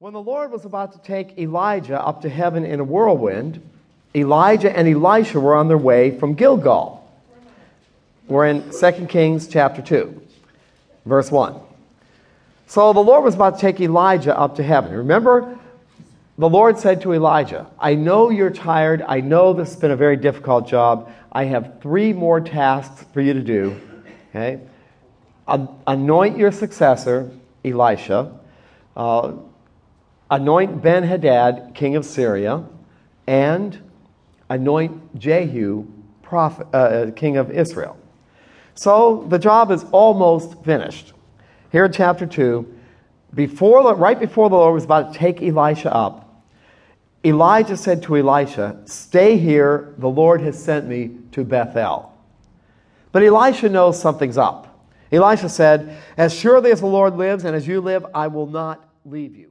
When the Lord was about to take Elijah up to heaven in a whirlwind, Elijah and Elisha were on their way from Gilgal. We're in 2 Kings chapter 2, verse 1. So the Lord was about to take Elijah up to heaven. Remember, the Lord said to Elijah, I know you're tired. I know this has been a very difficult job. I have three more tasks for you to do. Okay? Anoint your successor, Elisha. Uh, anoint Ben Hadad, king of Syria. And anoint Jehu, prophet, uh, king of Israel. So the job is almost finished. Here in chapter 2, before the, right before the Lord was about to take Elisha up, Elijah said to Elisha, Stay here, the Lord has sent me to Bethel. But Elisha knows something's up. Elisha said, As surely as the Lord lives and as you live, I will not leave you.